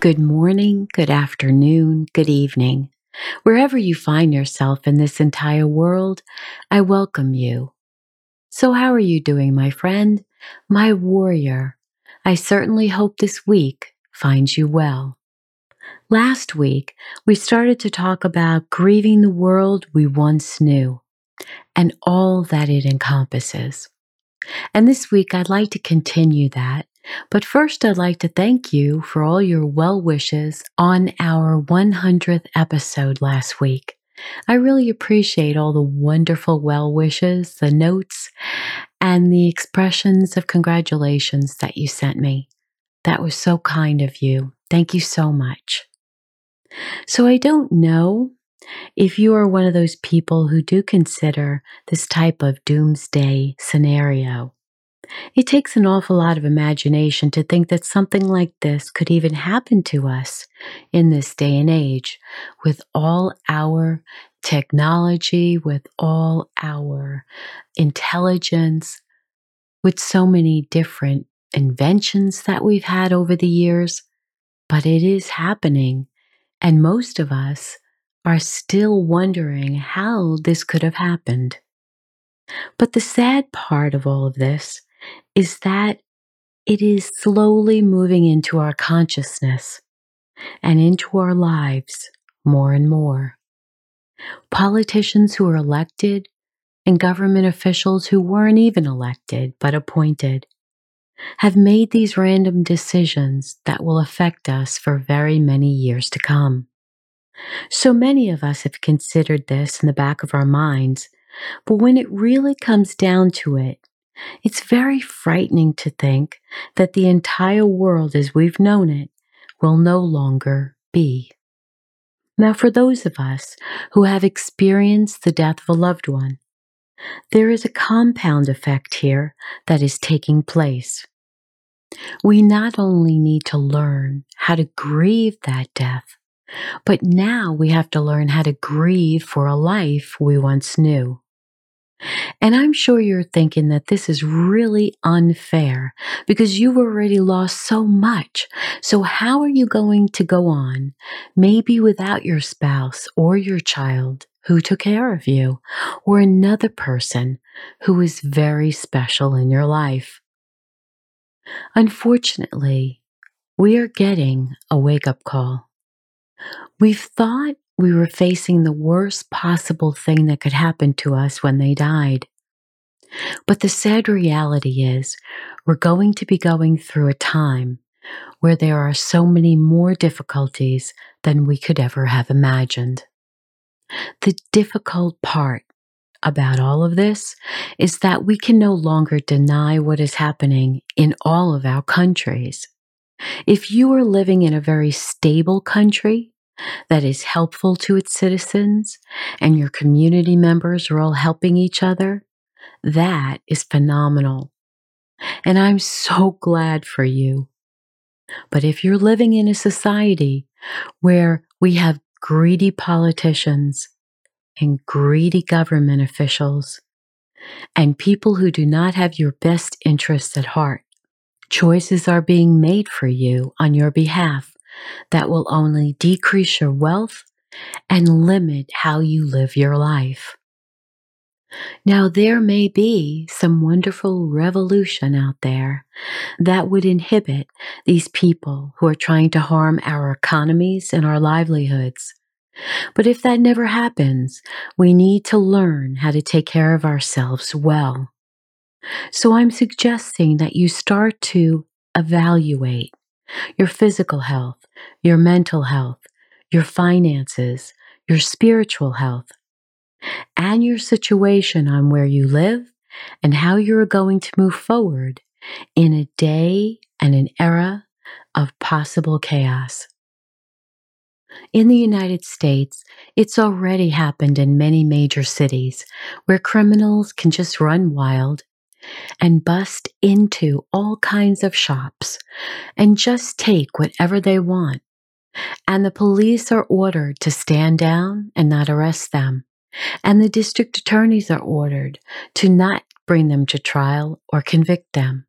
Good morning, good afternoon, good evening. Wherever you find yourself in this entire world, I welcome you. So, how are you doing, my friend? My warrior. I certainly hope this week finds you well. Last week, we started to talk about grieving the world we once knew and all that it encompasses. And this week, I'd like to continue that but first, I'd like to thank you for all your well wishes on our 100th episode last week. I really appreciate all the wonderful well wishes, the notes, and the expressions of congratulations that you sent me. That was so kind of you. Thank you so much. So, I don't know if you are one of those people who do consider this type of doomsday scenario it takes an awful lot of imagination to think that something like this could even happen to us in this day and age with all our technology, with all our intelligence, with so many different inventions that we've had over the years. But it is happening, and most of us are still wondering how this could have happened. But the sad part of all of this is that it is slowly moving into our consciousness and into our lives more and more. Politicians who are elected and government officials who weren't even elected but appointed have made these random decisions that will affect us for very many years to come. So many of us have considered this in the back of our minds, but when it really comes down to it, it's very frightening to think that the entire world as we've known it will no longer be. Now, for those of us who have experienced the death of a loved one, there is a compound effect here that is taking place. We not only need to learn how to grieve that death, but now we have to learn how to grieve for a life we once knew. And I'm sure you're thinking that this is really unfair because you've already lost so much. So, how are you going to go on, maybe without your spouse or your child who took care of you, or another person who is very special in your life? Unfortunately, we are getting a wake up call. We've thought we were facing the worst possible thing that could happen to us when they died. But the sad reality is, we're going to be going through a time where there are so many more difficulties than we could ever have imagined. The difficult part about all of this is that we can no longer deny what is happening in all of our countries. If you are living in a very stable country, that is helpful to its citizens and your community members are all helping each other, that is phenomenal. And I'm so glad for you. But if you're living in a society where we have greedy politicians and greedy government officials and people who do not have your best interests at heart, choices are being made for you on your behalf that will only decrease your wealth and limit how you live your life. Now, there may be some wonderful revolution out there that would inhibit these people who are trying to harm our economies and our livelihoods. But if that never happens, we need to learn how to take care of ourselves well. So I'm suggesting that you start to evaluate your physical health, your mental health, your finances, your spiritual health, and your situation on where you live and how you're going to move forward in a day and an era of possible chaos. In the United States, it's already happened in many major cities where criminals can just run wild and bust into all kinds of shops and just take whatever they want. And the police are ordered to stand down and not arrest them. And the district attorneys are ordered to not bring them to trial or convict them.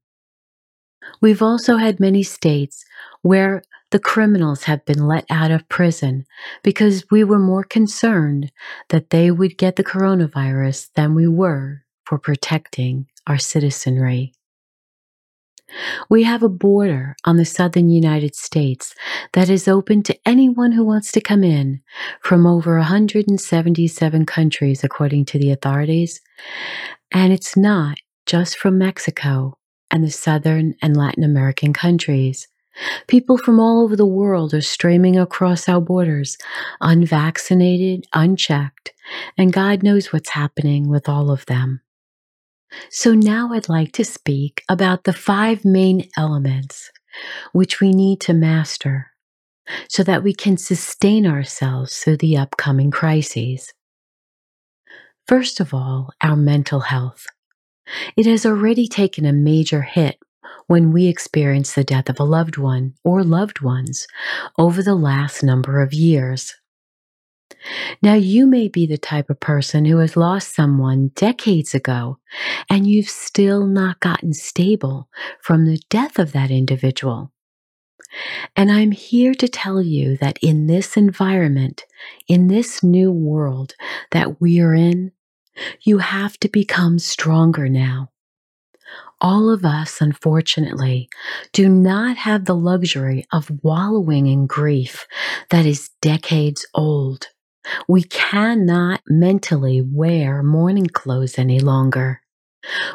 We've also had many states where the criminals have been let out of prison because we were more concerned that they would get the coronavirus than we were for protecting our citizenry. We have a border on the southern United States that is open to anyone who wants to come in from over 177 countries, according to the authorities. And it's not just from Mexico and the southern and Latin American countries. People from all over the world are streaming across our borders, unvaccinated, unchecked, and God knows what's happening with all of them. So now I'd like to speak about the five main elements which we need to master so that we can sustain ourselves through the upcoming crises. First of all, our mental health. It has already taken a major hit when we experience the death of a loved one or loved ones over the last number of years. Now, you may be the type of person who has lost someone decades ago, and you've still not gotten stable from the death of that individual. And I'm here to tell you that in this environment, in this new world that we are in, you have to become stronger now. All of us, unfortunately, do not have the luxury of wallowing in grief that is decades old. We cannot mentally wear mourning clothes any longer.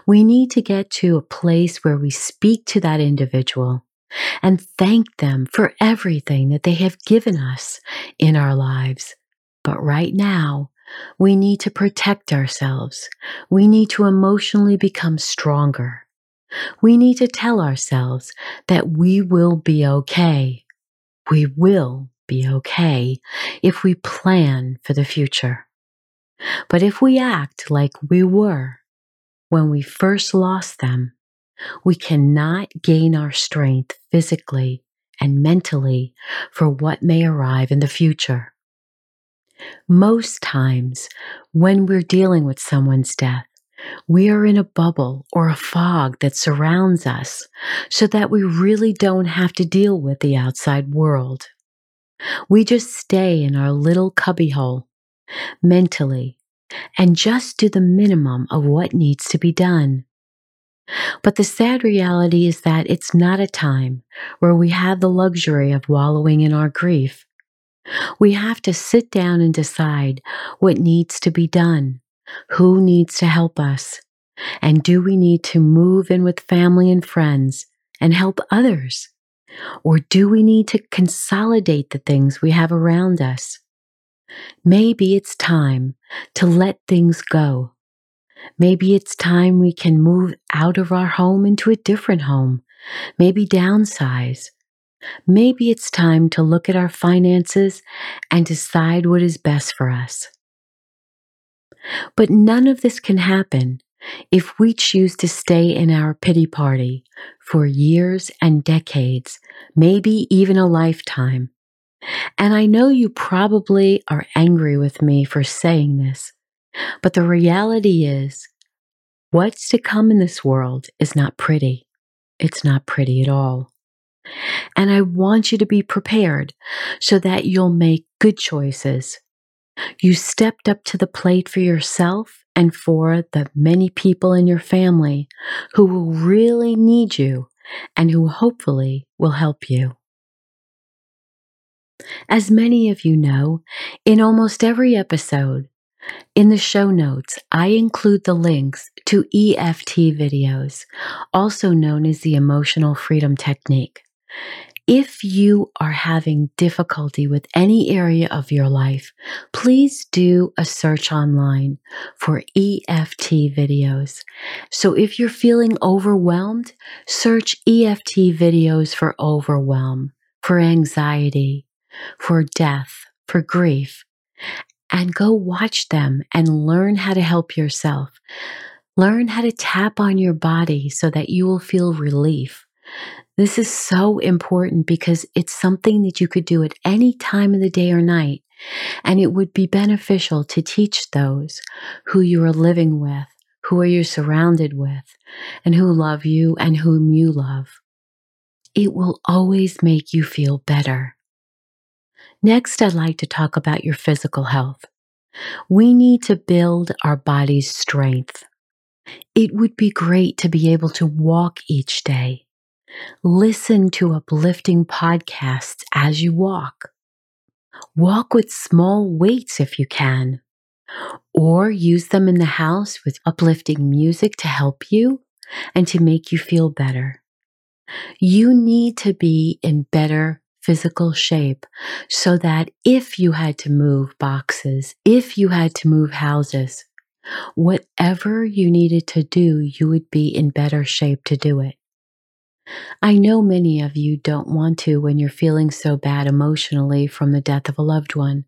We need to get to a place where we speak to that individual and thank them for everything that they have given us in our lives. But right now, we need to protect ourselves. We need to emotionally become stronger. We need to tell ourselves that we will be okay. We will be okay if we plan for the future. But if we act like we were when we first lost them, we cannot gain our strength physically and mentally for what may arrive in the future. Most times, when we're dealing with someone's death, we are in a bubble or a fog that surrounds us so that we really don't have to deal with the outside world. We just stay in our little cubbyhole mentally and just do the minimum of what needs to be done. But the sad reality is that it's not a time where we have the luxury of wallowing in our grief. We have to sit down and decide what needs to be done, who needs to help us, and do we need to move in with family and friends and help others? Or do we need to consolidate the things we have around us? Maybe it's time to let things go. Maybe it's time we can move out of our home into a different home. Maybe downsize. Maybe it's time to look at our finances and decide what is best for us. But none of this can happen if we choose to stay in our pity party for years and decades, maybe even a lifetime. And I know you probably are angry with me for saying this, but the reality is, what's to come in this world is not pretty. It's not pretty at all. And I want you to be prepared so that you'll make good choices. You stepped up to the plate for yourself and for the many people in your family who will really need you and who hopefully will help you. As many of you know, in almost every episode, in the show notes, I include the links to EFT videos, also known as the Emotional Freedom Technique. If you are having difficulty with any area of your life, please do a search online for EFT videos. So if you're feeling overwhelmed, search EFT videos for overwhelm, for anxiety, for death, for grief, and go watch them and learn how to help yourself. Learn how to tap on your body so that you will feel relief. This is so important because it's something that you could do at any time of the day or night. And it would be beneficial to teach those who you are living with, who are you surrounded with, and who love you and whom you love. It will always make you feel better. Next, I'd like to talk about your physical health. We need to build our body's strength. It would be great to be able to walk each day Listen to uplifting podcasts as you walk. Walk with small weights if you can, or use them in the house with uplifting music to help you and to make you feel better. You need to be in better physical shape so that if you had to move boxes, if you had to move houses, whatever you needed to do, you would be in better shape to do it. I know many of you don't want to when you're feeling so bad emotionally from the death of a loved one,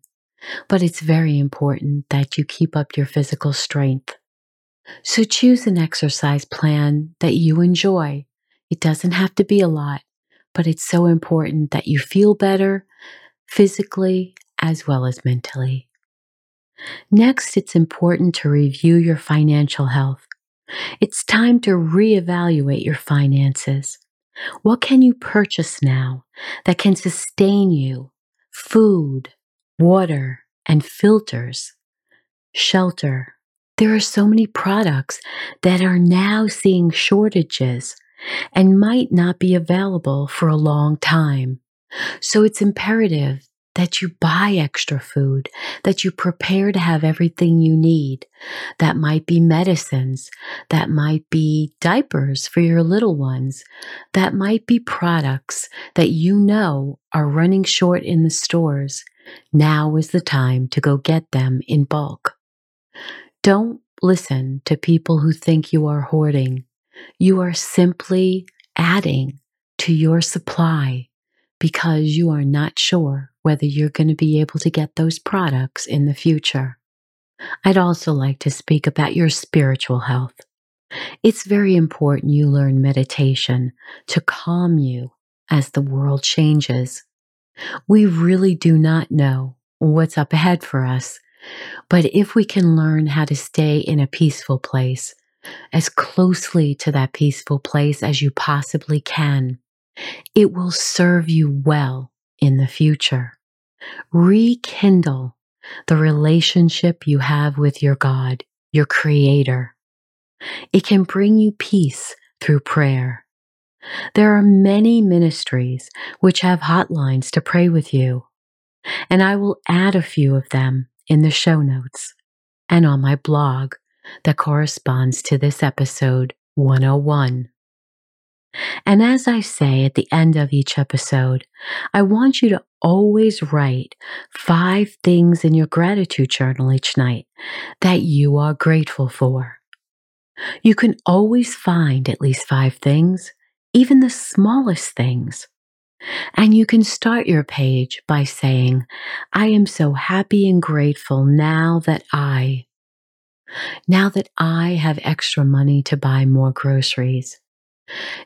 but it's very important that you keep up your physical strength. So choose an exercise plan that you enjoy. It doesn't have to be a lot, but it's so important that you feel better physically as well as mentally. Next, it's important to review your financial health. It's time to reevaluate your finances. What can you purchase now that can sustain you? Food, water, and filters, shelter. There are so many products that are now seeing shortages and might not be available for a long time. So it's imperative that you buy extra food, that you prepare to have everything you need. That might be medicines, that might be diapers for your little ones, that might be products that you know are running short in the stores. Now is the time to go get them in bulk. Don't listen to people who think you are hoarding. You are simply adding to your supply because you are not sure whether you're going to be able to get those products in the future. I'd also like to speak about your spiritual health. It's very important you learn meditation to calm you as the world changes. We really do not know what's up ahead for us, but if we can learn how to stay in a peaceful place, as closely to that peaceful place as you possibly can, it will serve you well in the future. Rekindle the relationship you have with your God, your Creator. It can bring you peace through prayer. There are many ministries which have hotlines to pray with you, and I will add a few of them in the show notes and on my blog that corresponds to this episode 101. And as I say at the end of each episode, I want you to always write five things in your gratitude journal each night that you are grateful for. You can always find at least five things, even the smallest things. And you can start your page by saying, I am so happy and grateful now that I, now that I have extra money to buy more groceries.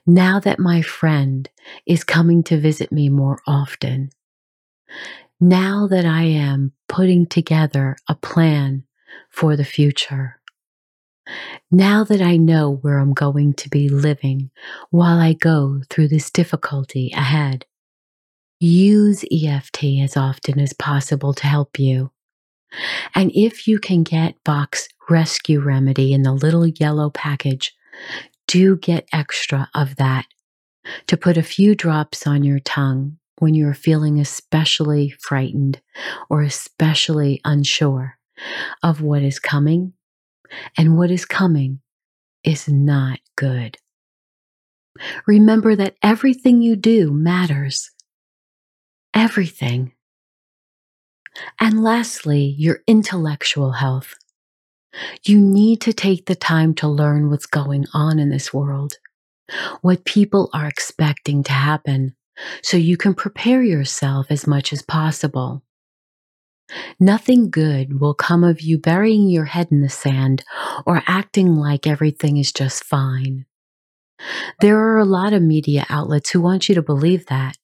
Now that my friend is coming to visit me more often, now that I am putting together a plan for the future, now that I know where I'm going to be living while I go through this difficulty ahead, use EFT as often as possible to help you. And if you can get Bach Rescue Remedy in the little yellow package, do get extra of that to put a few drops on your tongue when you're feeling especially frightened or especially unsure of what is coming. And what is coming is not good. Remember that everything you do matters. everything. And lastly, your intellectual health. You need to take the time to learn what's going on in this world, what people are expecting to happen, so you can prepare yourself as much as possible. Nothing good will come of you burying your head in the sand or acting like everything is just fine. There are a lot of media outlets who want you to believe that,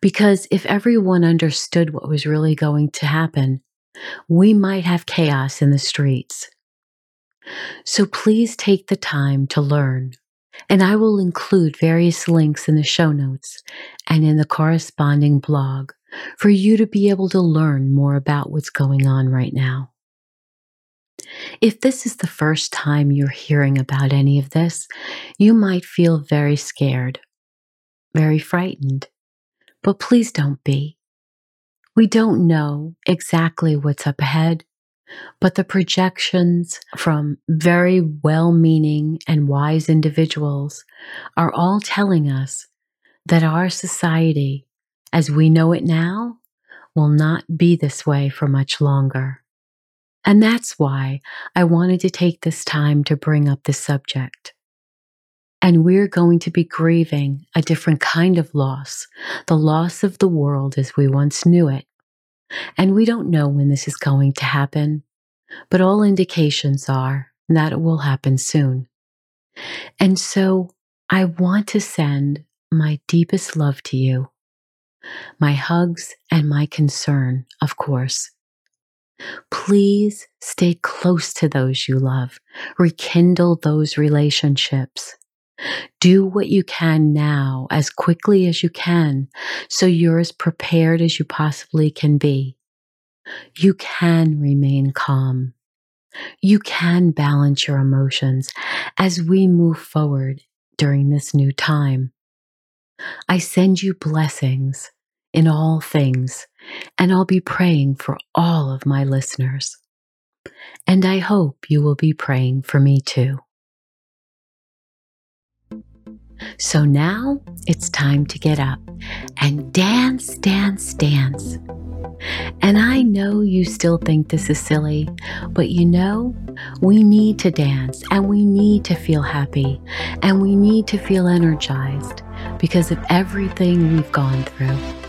because if everyone understood what was really going to happen, we might have chaos in the streets. So please take the time to learn, and I will include various links in the show notes and in the corresponding blog for you to be able to learn more about what's going on right now. If this is the first time you're hearing about any of this, you might feel very scared, very frightened, but please don't be. We don't know exactly what's up ahead, but the projections from very well meaning and wise individuals are all telling us that our society, as we know it now, will not be this way for much longer. And that's why I wanted to take this time to bring up this subject. And we're going to be grieving a different kind of loss, the loss of the world as we once knew it. And we don't know when this is going to happen, but all indications are that it will happen soon. And so I want to send my deepest love to you, my hugs and my concern, of course. Please stay close to those you love, rekindle those relationships. Do what you can now as quickly as you can so you're as prepared as you possibly can be. You can remain calm. You can balance your emotions as we move forward during this new time. I send you blessings in all things, and I'll be praying for all of my listeners. And I hope you will be praying for me too. So now it's time to get up and dance, dance, dance. And I know you still think this is silly, but you know, we need to dance and we need to feel happy and we need to feel energized because of everything we've gone through.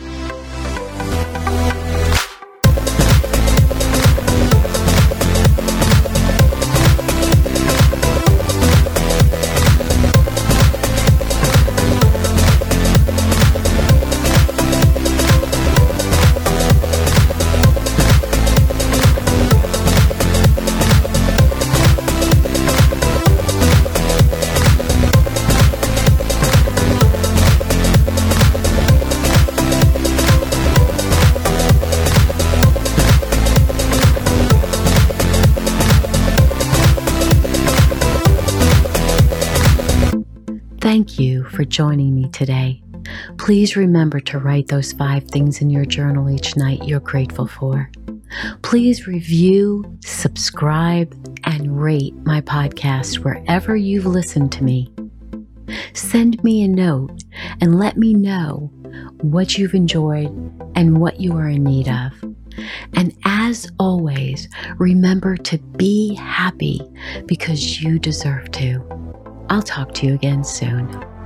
Thank you for joining me today. Please remember to write those five things in your journal each night you're grateful for. Please review, subscribe, and rate my podcast wherever you've listened to me. Send me a note and let me know what you've enjoyed and what you are in need of. And as always, remember to be happy because you deserve to. I'll talk to you again soon.